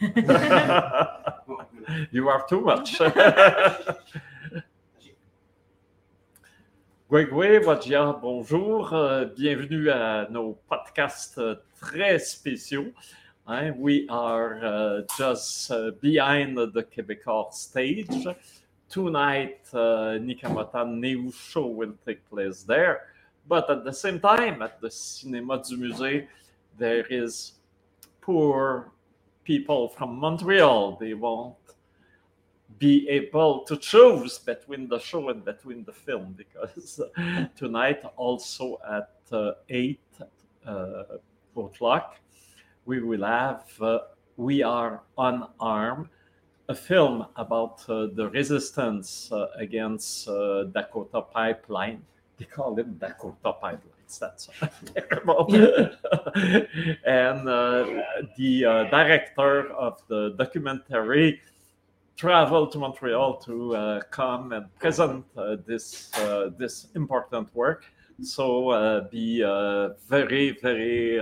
you are too much. Bonjour. Euh, bienvenue à nos podcasts euh, très spéciaux. Hein, we are uh, just uh, behind the Québécois stage. Tonight, uh, Nikamata Neu show will take place there. But at the same time, at the Cinéma du Musée, there is poor people from Montreal. They won't be able to choose between the show and between the film because tonight, also at uh, 8 uh, o'clock, we will have uh, We Are Unarmed, a film about uh, the resistance uh, against uh, Dakota Pipeline. They call it Dakota Pipeline. That's terrible. and uh, the uh, director of the documentary traveled to Montreal to uh, come and present this this important work. So be very very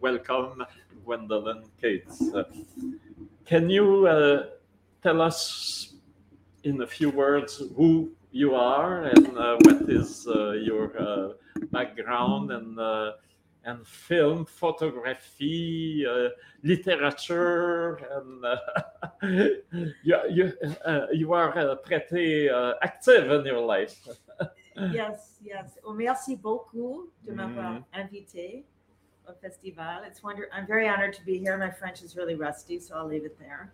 welcome, Gwendolen Cates. Can you tell us in a few words who you are and uh, what is uh, your uh, background and uh, and film photography, uh, literature, and uh, you you uh, you are uh, pretty uh, active in your life. Yes, yes. Oh, merci beaucoup de m'avoir Mhm. invité au festival. It's wonder. I'm very honored to be here. My French is really rusty, so I'll leave it there.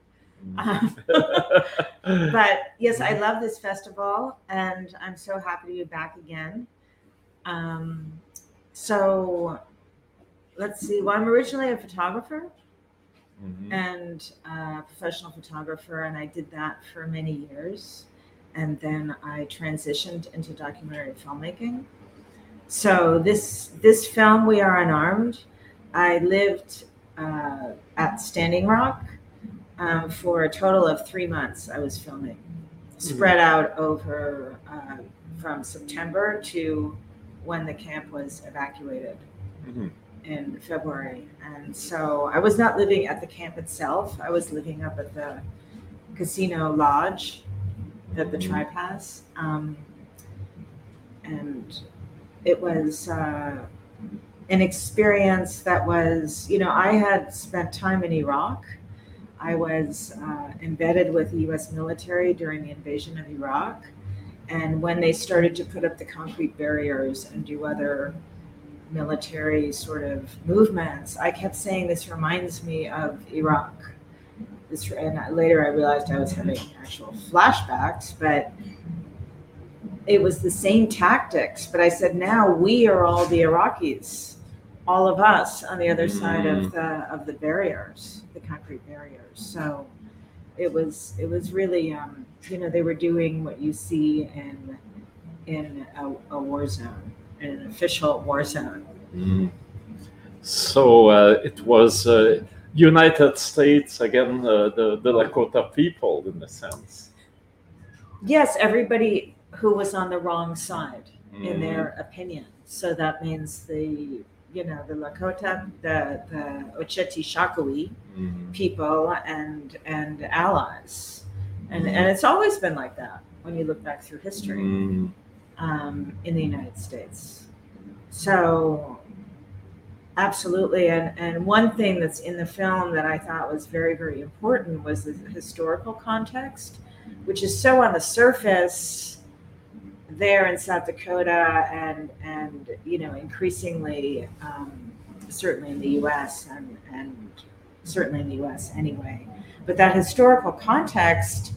But yes, I love this festival, and I'm so happy to be back again. Um, so let's see. Well, I'm originally a photographer Mhm. and a professional photographer, and I did that for many years. And then I transitioned into documentary filmmaking. So this this film, We Are Unarmed, I lived uh, at Standing Rock um, for a total of three months. I was filming, spread out over uh, from September to when the camp was evacuated Mhm. in February. And so I was not living at the camp itself. I was living up at the casino lodge that the tribe has. Um, and it was uh, an experience that was, you know, I had spent time in Iraq. I was uh, embedded with the US military during the invasion of Iraq. And when they started to put up the concrete barriers and do other military sort of movements, I kept saying this reminds me of Iraq. This, and later I realized I was having actual flashbacks, but it was the same tactics. But I said, now we are all the Iraqis, all of us on the other side of the of the barriers, the concrete barriers. So it was it was really um, you know they were doing what you see in in a, a war zone, in an official war zone. Mhm. So uh, it was uh, United States again, uh, the the Lakota people in a sense. Yes, everybody who was on the wrong side Mm-hmm. in their opinion. So that means the you know the Lakota, the the Oceti Sakowin Mhm. people and and allies, and and it's always been like that when you look back through history Mhm. um, in the United States. So absolutely, and and one thing that's in the film that I thought was very very important was the historical context, which is so on the surface there in South Dakota and and you know increasingly um, certainly in the U.S. and and certainly in the U.S. anyway. But that historical context,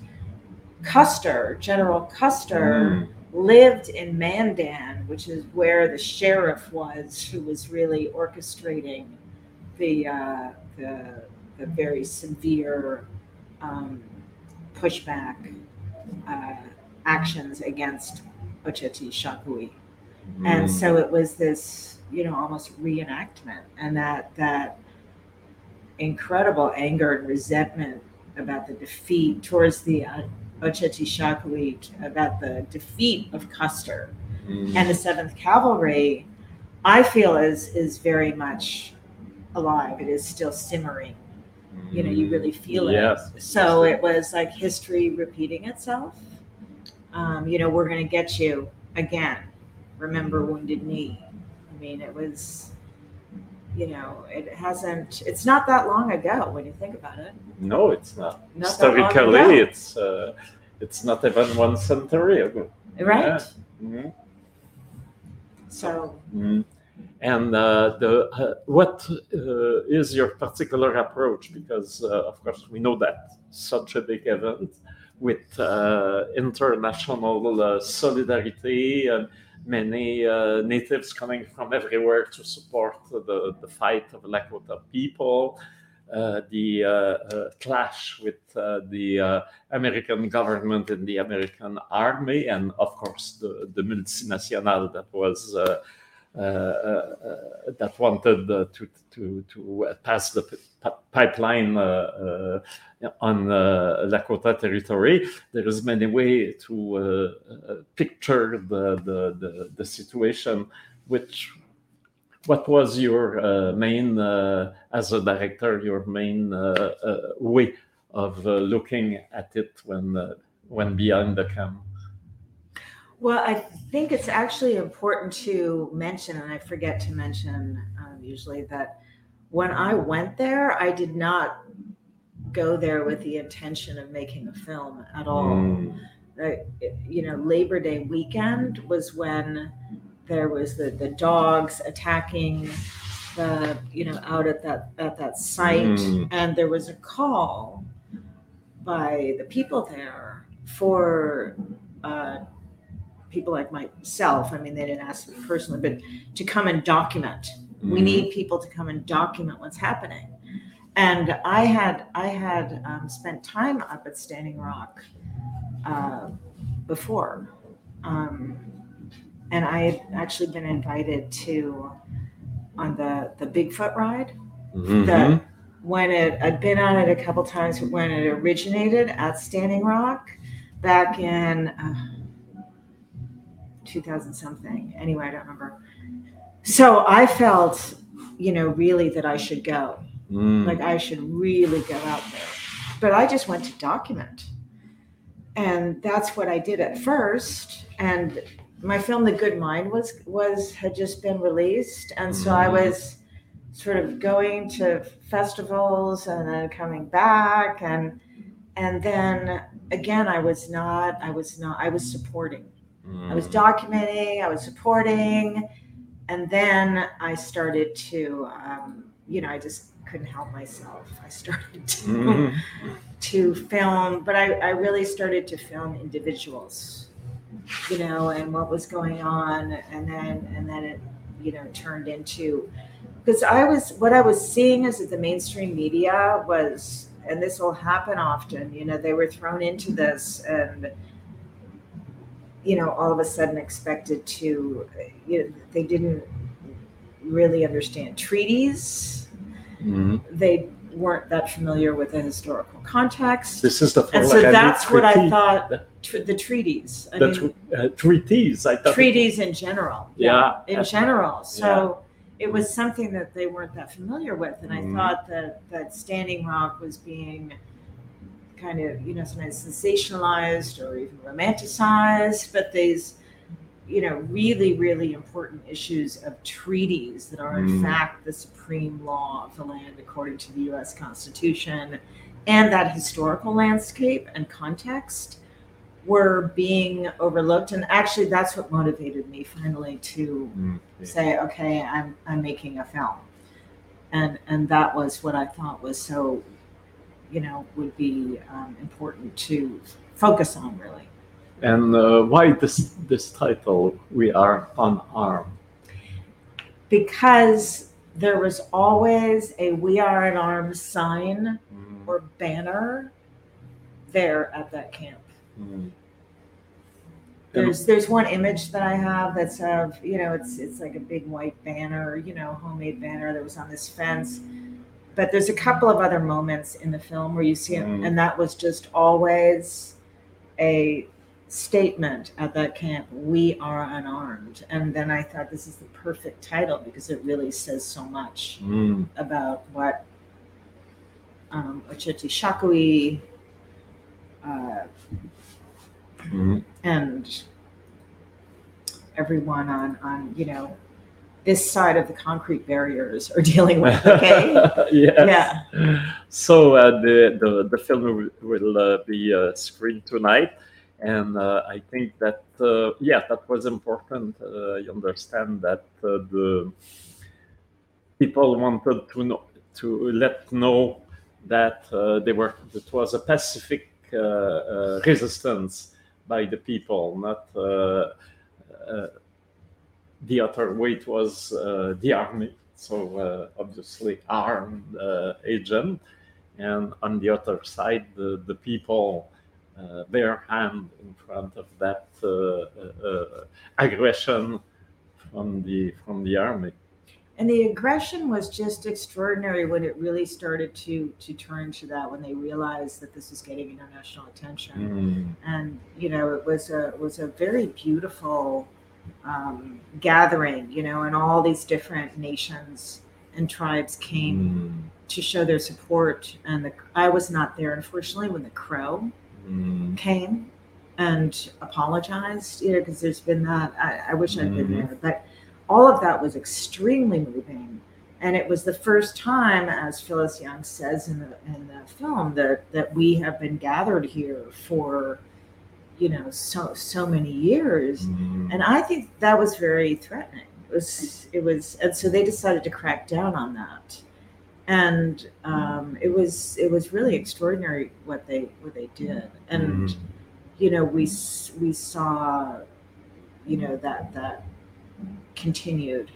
Custer, General Custer, lived in Mandan, which is where the sheriff was, who was really orchestrating the uh, the, the very severe um, pushback uh, actions against Oceti Sakowin. And so it was this, you know, almost reenactment, and that that incredible anger and resentment about the defeat towards the uh, Oceti Sakowin, about the defeat of Custer Mhm. and the Seventh Cavalry, I feel is is very much alive. It is still simmering You know, you really feel it. Yes. So it was like history repeating itself. Um, you know, we're going to get you again. Remember Wounded Knee. I mean, it was, you know, it hasn't, it's not that long ago when you think about it. No, it's not. Not Historically, it's uh, it's not even one century ago. Right? Yeah. Mhm. So, Mm. And uh, the uh, what uh, is your particular approach? Because uh, of course we know that such a big event with uh, international uh, solidarity and many uh, natives coming from everywhere to support the, the fight of Lakota people. Uh, the uh, uh, clash with the American government and the American army, and of course the, the multinational that was that wanted uh, to to to uh, pass the pipeline uh, uh, on uh, Lakota territory. There is many way to uh, uh, picture the, the the the situation. Which what was your uh, main uh, as a director? Your main uh, uh, way of uh, looking at it when uh, when behind the cam. Well, I think it's actually important to mention, and I forget to mention um, usually, that when I went there, I did not go there with the intention of making a film at all. Mm. you know, Labor Day weekend was when there was the, the dogs attacking the, you know, out at that at that site, Mm. and there was a call by the people there for uh, people like myself. I mean, they didn't ask me personally, but to come and document. We Mm. need people to come and document what's happening. And I had I had um, spent time up at Standing Rock uh, before, um, and I had actually been invited to on the the Bigfoot ride. Mhm. That when it I'd been on it a couple times when it originated at Standing Rock back in uh, 2000 something. Anyway, I don't remember. So I felt, you know, really that I should go. Mm. Like I should really go out there. But I just went to document. And that's what I did at first. And my film The Good Mind was was had just been released. And so I Mhm. was sort of going to festivals and then coming back and and then again I was not I was not I was supporting. I was Mm. documenting, I was supporting, and then I started to, um, you know, I just couldn't help myself. I started to, Mhm. to film, but I, I really started to film individuals, you know, and what was going on, and then and then it, you know, turned into because I was what I was seeing is that the mainstream media was, and this will happen often, you know, they were thrown into this and you know, all of a sudden expected to, you know, they didn't really understand treaties. Mhm. They weren't that familiar with the historical context. This is the And so Forlani that's what I thought, tr- the treaties. I The mean, tr- uh, treaties. I thought. treaties in general. Yeah. In general. So it was something that they weren't that familiar with. And I Mhm. thought that, that Standing Rock was being kind of, you know, sometimes sensationalized or even romanticized, but these, you know, really, really important issues of treaties that are in Mm. fact the supreme law of the land according to the US Constitution and that historical landscape and context were being overlooked. And actually that's what motivated me finally to Mm. say, okay, I'm I'm making a film, and and that was what I thought was so, you know, would be um, important to focus on really. And uh, why this this title? We are unarmed. Because there was always a "We Are in Arms" sign Mm. or banner there at that camp. Mm. There's there's one image that I have that's of you know it's it's like a big white banner you know homemade banner that was on this fence, but there's a couple of other moments in the film where you see it Mm. and that was just always a statement at that camp we are unarmed and then I thought this is the perfect title because it really says so much Mm. about what um, Oceti Sakowin, uh, Mhm. and everyone on on you know this side of the concrete barriers are dealing with. Okay, yes. yeah, So uh, the, the the film will, uh, be uh, screened tonight, and uh, I think that uh, yeah, that was important. Uh, you understand that uh, the people wanted to know to let know that uh, they were it was a pacific resistance by the people, not. Uh, uh, the other way it was uh, the army, so uh, obviously armed uh, agent, and on the other side the, the people uh, bare hand in front of that uh, uh, uh, aggression from the from the army. and the aggression was just extraordinary when it really started to to turn to that when they realized that this was getting international attention. Mm. and you know it was a it was a very beautiful um, gathering you know and all these different nations and tribes came Mm. to show their support and the i was not there unfortunately when the crow Mm. came and apologized you know because there's been that i, I wish i'd been Mhm. there but all of that was extremely moving and it was the first time as phyllis young says in the in the film that that we have been gathered here for you know so so many years Mm. and i think that was very threatening it was it was and so they decided to crack down on that and um, it was it was really extraordinary what they what they did and Mm. you know we we saw you know that that continued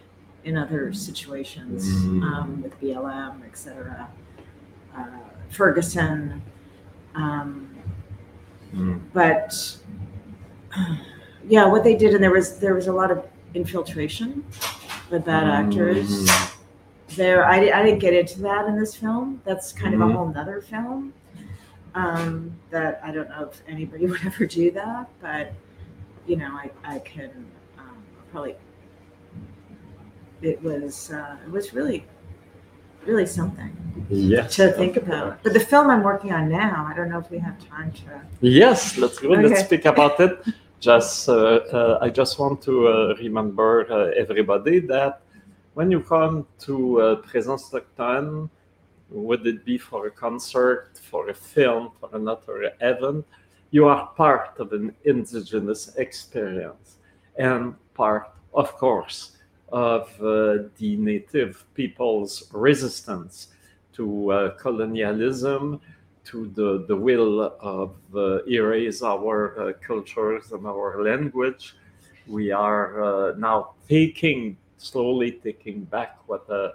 in other situations Mm. um, with blm etc uh, ferguson um, Mm. but yeah what they did and there was there was a lot of infiltration with bad actors Mm. there I, I didn't get into that in this film that's kind of a Mhm. whole nother film um, that i don't know if anybody would ever do that but you know i, I can um, probably it was uh, it was really really something Yes. to think about but the film i'm working on now i don't know if we have time to Yes, let's go. Let's speak about it. Just, uh, uh, I just want to uh, remember uh, everybody that when you come to uh, Présence autochtone, would it be for a concert, for a film, for another event, you are part of an indigenous experience and part, of course, of uh, the native people's resistance to uh, colonialism, to the, the will of uh, erase our uh, cultures and our language. We are uh, now taking, slowly taking back what uh,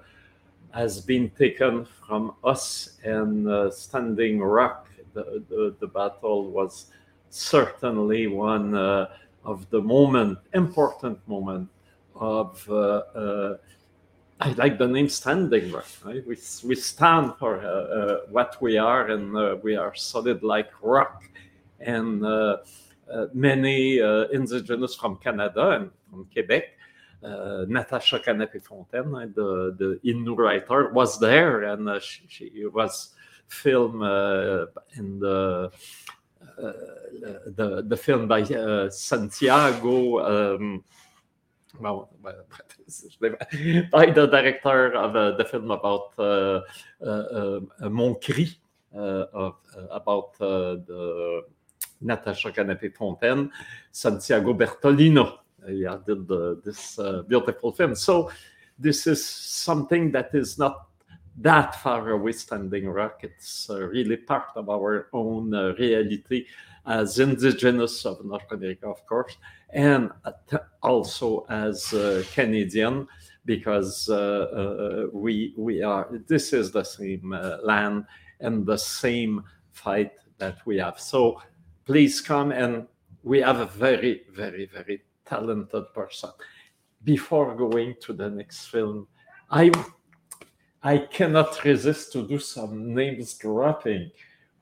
has been taken from us and Standing Rock. The, the, the battle was certainly one of the moment, important moment of uh, uh, I like the name Standing Rock. Right? We, we stand for uh, uh, what we are, and uh, we are solid like rock. And uh, many indigenous from Canada and from Quebec, Natasha Kanapé Fontaine, uh, the, the Innu writer, was there, and she, she was filmed in the, the the film by Santiago. Um, by the director of uh, the film about uh, Mon Cri, of, about the Natasha Kanapé Fontaine, Santiago Bertolino. He did the, this beautiful film. So this is something that is not that far away standing rock. It's really part of our own reality as indigenous of North America, of course, and also as uh, Canadian, because uh, uh, we we are. This is the same uh, land and the same fight that we have. So please come, and we have a very, very, very talented person. Before going to the next film, I I cannot resist to do some names dropping.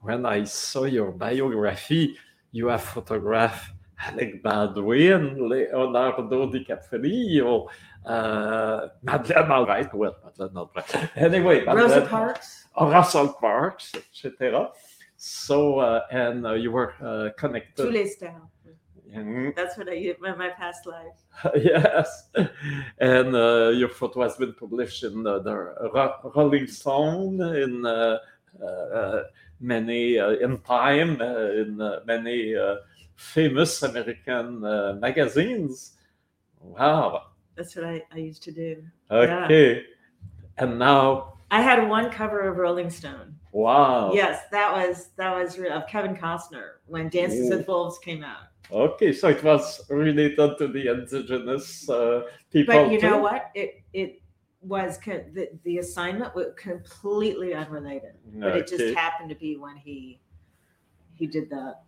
When I saw your biography, you have photographed Alec Baldwin, Leonardo DiCaprio, uh, Madeleine Albright. Well, Madeleine Albright. Anyway, Madeleine- Parks. Rosa Parks, etc. So, uh, and uh, you were uh, connected. les styles. Mhm. That's what I use in my past life. yes, and uh, your photo has been published in uh, the Rolling Stone in uh, uh, many uh, in Time uh, in uh, many uh, famous American uh, magazines. Wow. That's what I, I used to do. Okay. And now, I had one cover of Rolling Stone. wow. Yes, that was that was real of Kevin Costner when Dances Ooh. with Wolves came out. Okay, so it was related to the indigenous uh, people. But you know what? It it was co- the the assignment was completely unrelated, but it just happened to be when he he did that.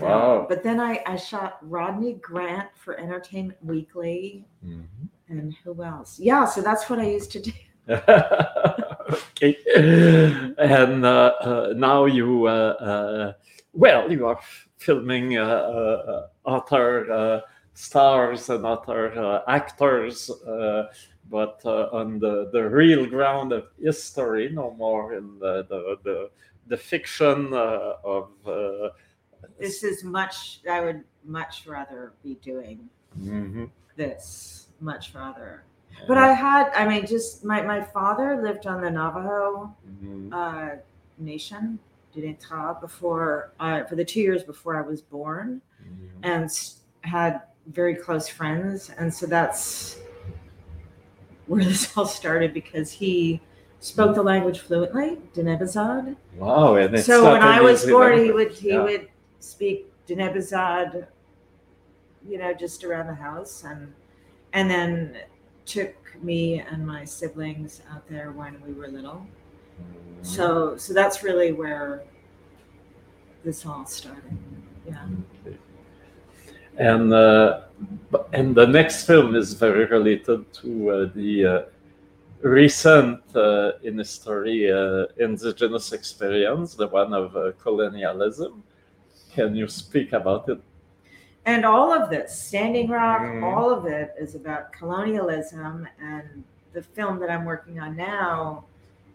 Wow. But then I I shot Rodney Grant for Entertainment Weekly, Mhm. and who else? Yeah, so that's what I used to do. okay. And uh, uh, now you, uh, uh, well, you are filming uh, uh, other uh, stars and other uh, actors, uh, but uh, on the, the real ground of history, no more in the, the, the, the fiction uh, of. Uh, This is much. I would much rather be doing mhm. this. Much rather. But I had. I mean, just my my father lived on the Navajo Mhm. uh, nation, Dinétah, before uh, for the two years before I was born, Mhm. and had very close friends, and so that's where this all started because he spoke the language fluently, Diné bizaad. Wow, and So when I was born, he would he Yeah. would speak Diné bizaad, you know, just around the house, and and then took me and my siblings out there when we were little. Mhm. So so that's really where this all started. Yeah. And uh, and the next film is very related to uh, the uh, recent uh, in history uh, indigenous experience, the one of uh, colonialism. Can you speak about it? And all of this, Standing Rock, Mhm. all of it is about colonialism. And the film that I'm working on now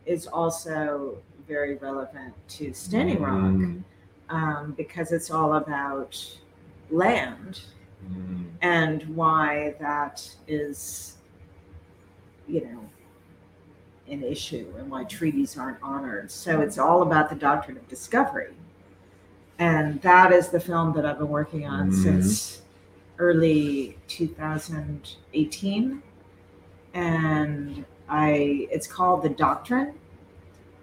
is also very relevant to Standing Rock Mm. um, because it's all about land Mm. and why that is, you know, an issue and why treaties aren't honored. So it's all about the doctrine of discovery. And that is the film that I've been working on Mhm. since early 2018. And I it's called The Doctrine.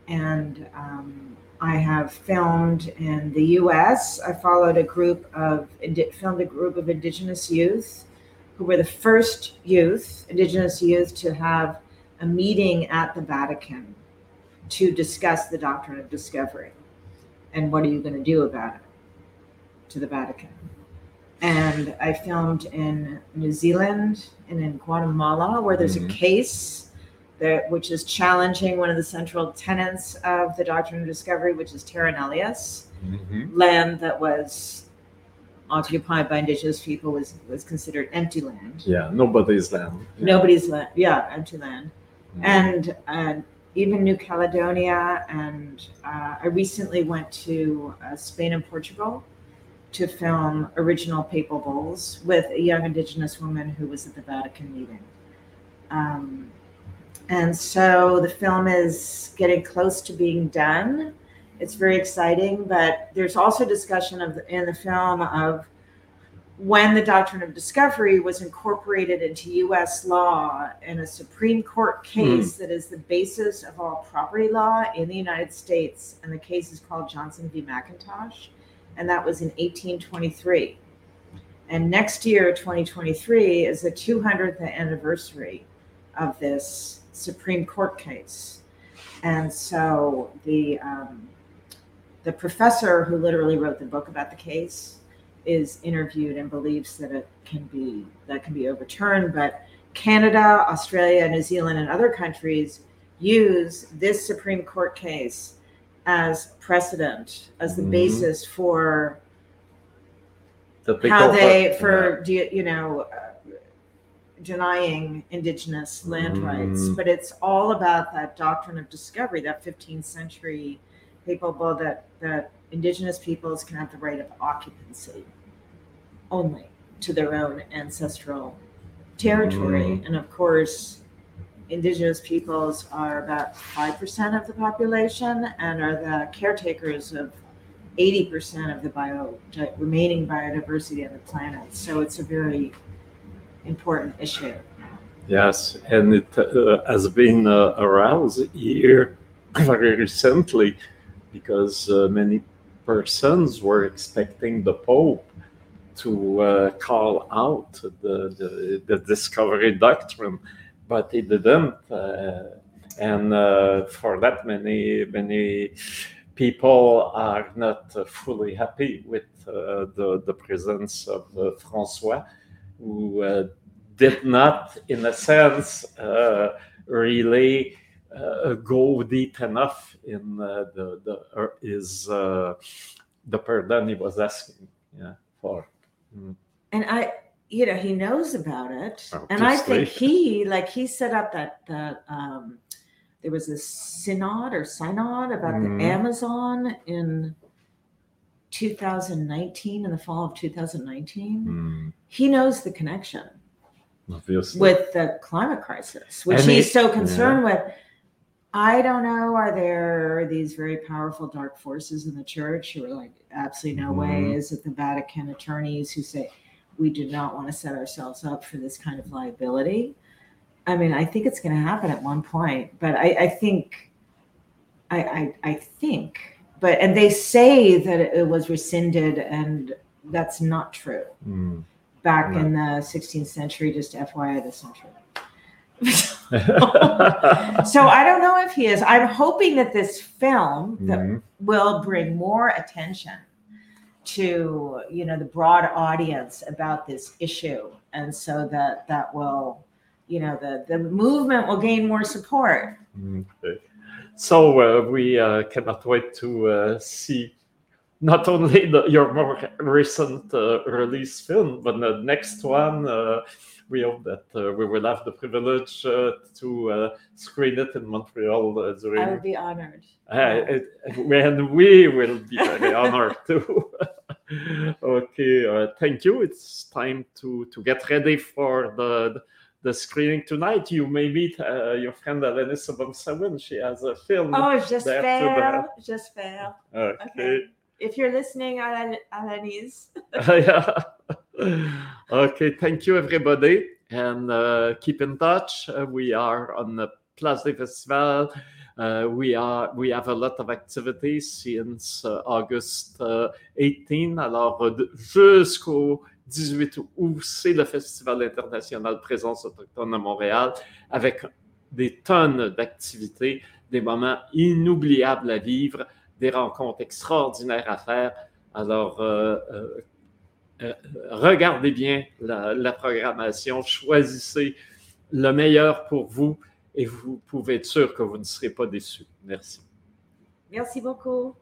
And um, I have filmed in the US. I followed a group of, filmed a group of Indigenous youth who were the first youth, Indigenous youth, to have a meeting at the Vatican to discuss the doctrine of discovery and what are you going to do about it to the Vatican. And I filmed in New Zealand and in Guatemala, where there's Mhm. a case that which is challenging one of the central tenets of the doctrine of discovery, which is terra nullius, Mhm. land that was occupied by indigenous people was was considered empty land. Yeah, nobody's land. Yeah. Nobody's land, yeah, empty land Mm. and and even New Caledonia. And uh, I recently went to uh, Spain and Portugal to film original papal bulls with a young Indigenous woman who was at the Vatican meeting. Um, and so the film is getting close to being done. It's very exciting, but there's also discussion of in the film of when the doctrine of discovery was incorporated into US law in a Supreme Court case hmm. that is the basis of all property law in the United States. And the case is called Johnson v. McIntosh. And that was in 1823. And next year, 2023, is the 200th anniversary of this Supreme Court case. And so the um, the professor who literally wrote the book about the case is interviewed and believes that it can be that can be overturned but canada australia new zealand and other countries use this supreme court case as precedent as the Mhm. basis for they how they for do you, you know uh, denying indigenous land rights Mm. but it's all about that doctrine of discovery that 15th century people well, that that indigenous peoples can have the right of occupancy only to their own ancestral territory Mm. and of course indigenous peoples are about 5% of the population and are the caretakers of 80% of the bio remaining biodiversity on the planet. So it's a very important issue. Yes, and it uh, has been uh, aroused here very recently because uh, many persons were expecting the Pope to uh, call out the, the, the discovery doctrine, but he didn't. Uh, and uh, for that, many, many people are not fully happy with uh, the, the presence of Francois, who uh, did not, in a sense, uh, really uh, go deep enough in uh, the, the uh, his uh, the pardon he was asking yeah, for. Mm. And I, you know, he knows about it. And I think he, like, he set up that, that, um, there was a synod or synod about Mhm. the Amazon in 2019, in the fall of 2019. Mm, He knows the connection. obviously. with the climate crisis, which And he's so concerned with. I don't know. Are there these very powerful dark forces in the church who are like, absolutely no way? Mhm. Is it the Vatican attorneys who say we do not want to set ourselves up for this kind of liability? I mean, I think it's going to happen at one point, but I, I think, I, I, I think, but and they say that it was rescinded, and that's not true Mm. back No. in the 16th century, just FYI, this century. so I don't know if he is. I'm hoping that this film that Mhm. will bring more attention to you know the broad audience about this issue, and so that that will you know the the movement will gain more support. Okay. So uh, we uh, cannot wait to uh, see not only the, your more recent uh, release film, but the next one. Uh, we hope that uh, we will have the privilege uh, to uh, screen it in Montreal during. I would be honored. It- and we will be very honored too. okay, uh, thank you. It's time to to get ready for the the screening tonight. You may meet uh, your friend Alanis Obomsawin. She has a film. Oh, just That's fair, about- just fair. okay. Okay. If you're listening, Alan- Alanis. yeah. okay, thank you, everybody. And uh, keep in touch. Uh, we are on the Place des Festivals. Uh, we are we have a lot of activities since uh, August uh, 18. Alors euh, jusqu'au 18 août, c'est le Festival international Présence autochtone à Montréal avec des tonnes d'activités, des moments inoubliables à vivre, des rencontres extraordinaires à faire. Alors, euh, euh, euh, regardez bien la, la programmation, choisissez le meilleur pour vous et vous pouvez être sûr que vous ne serez pas déçus. Merci. Merci beaucoup.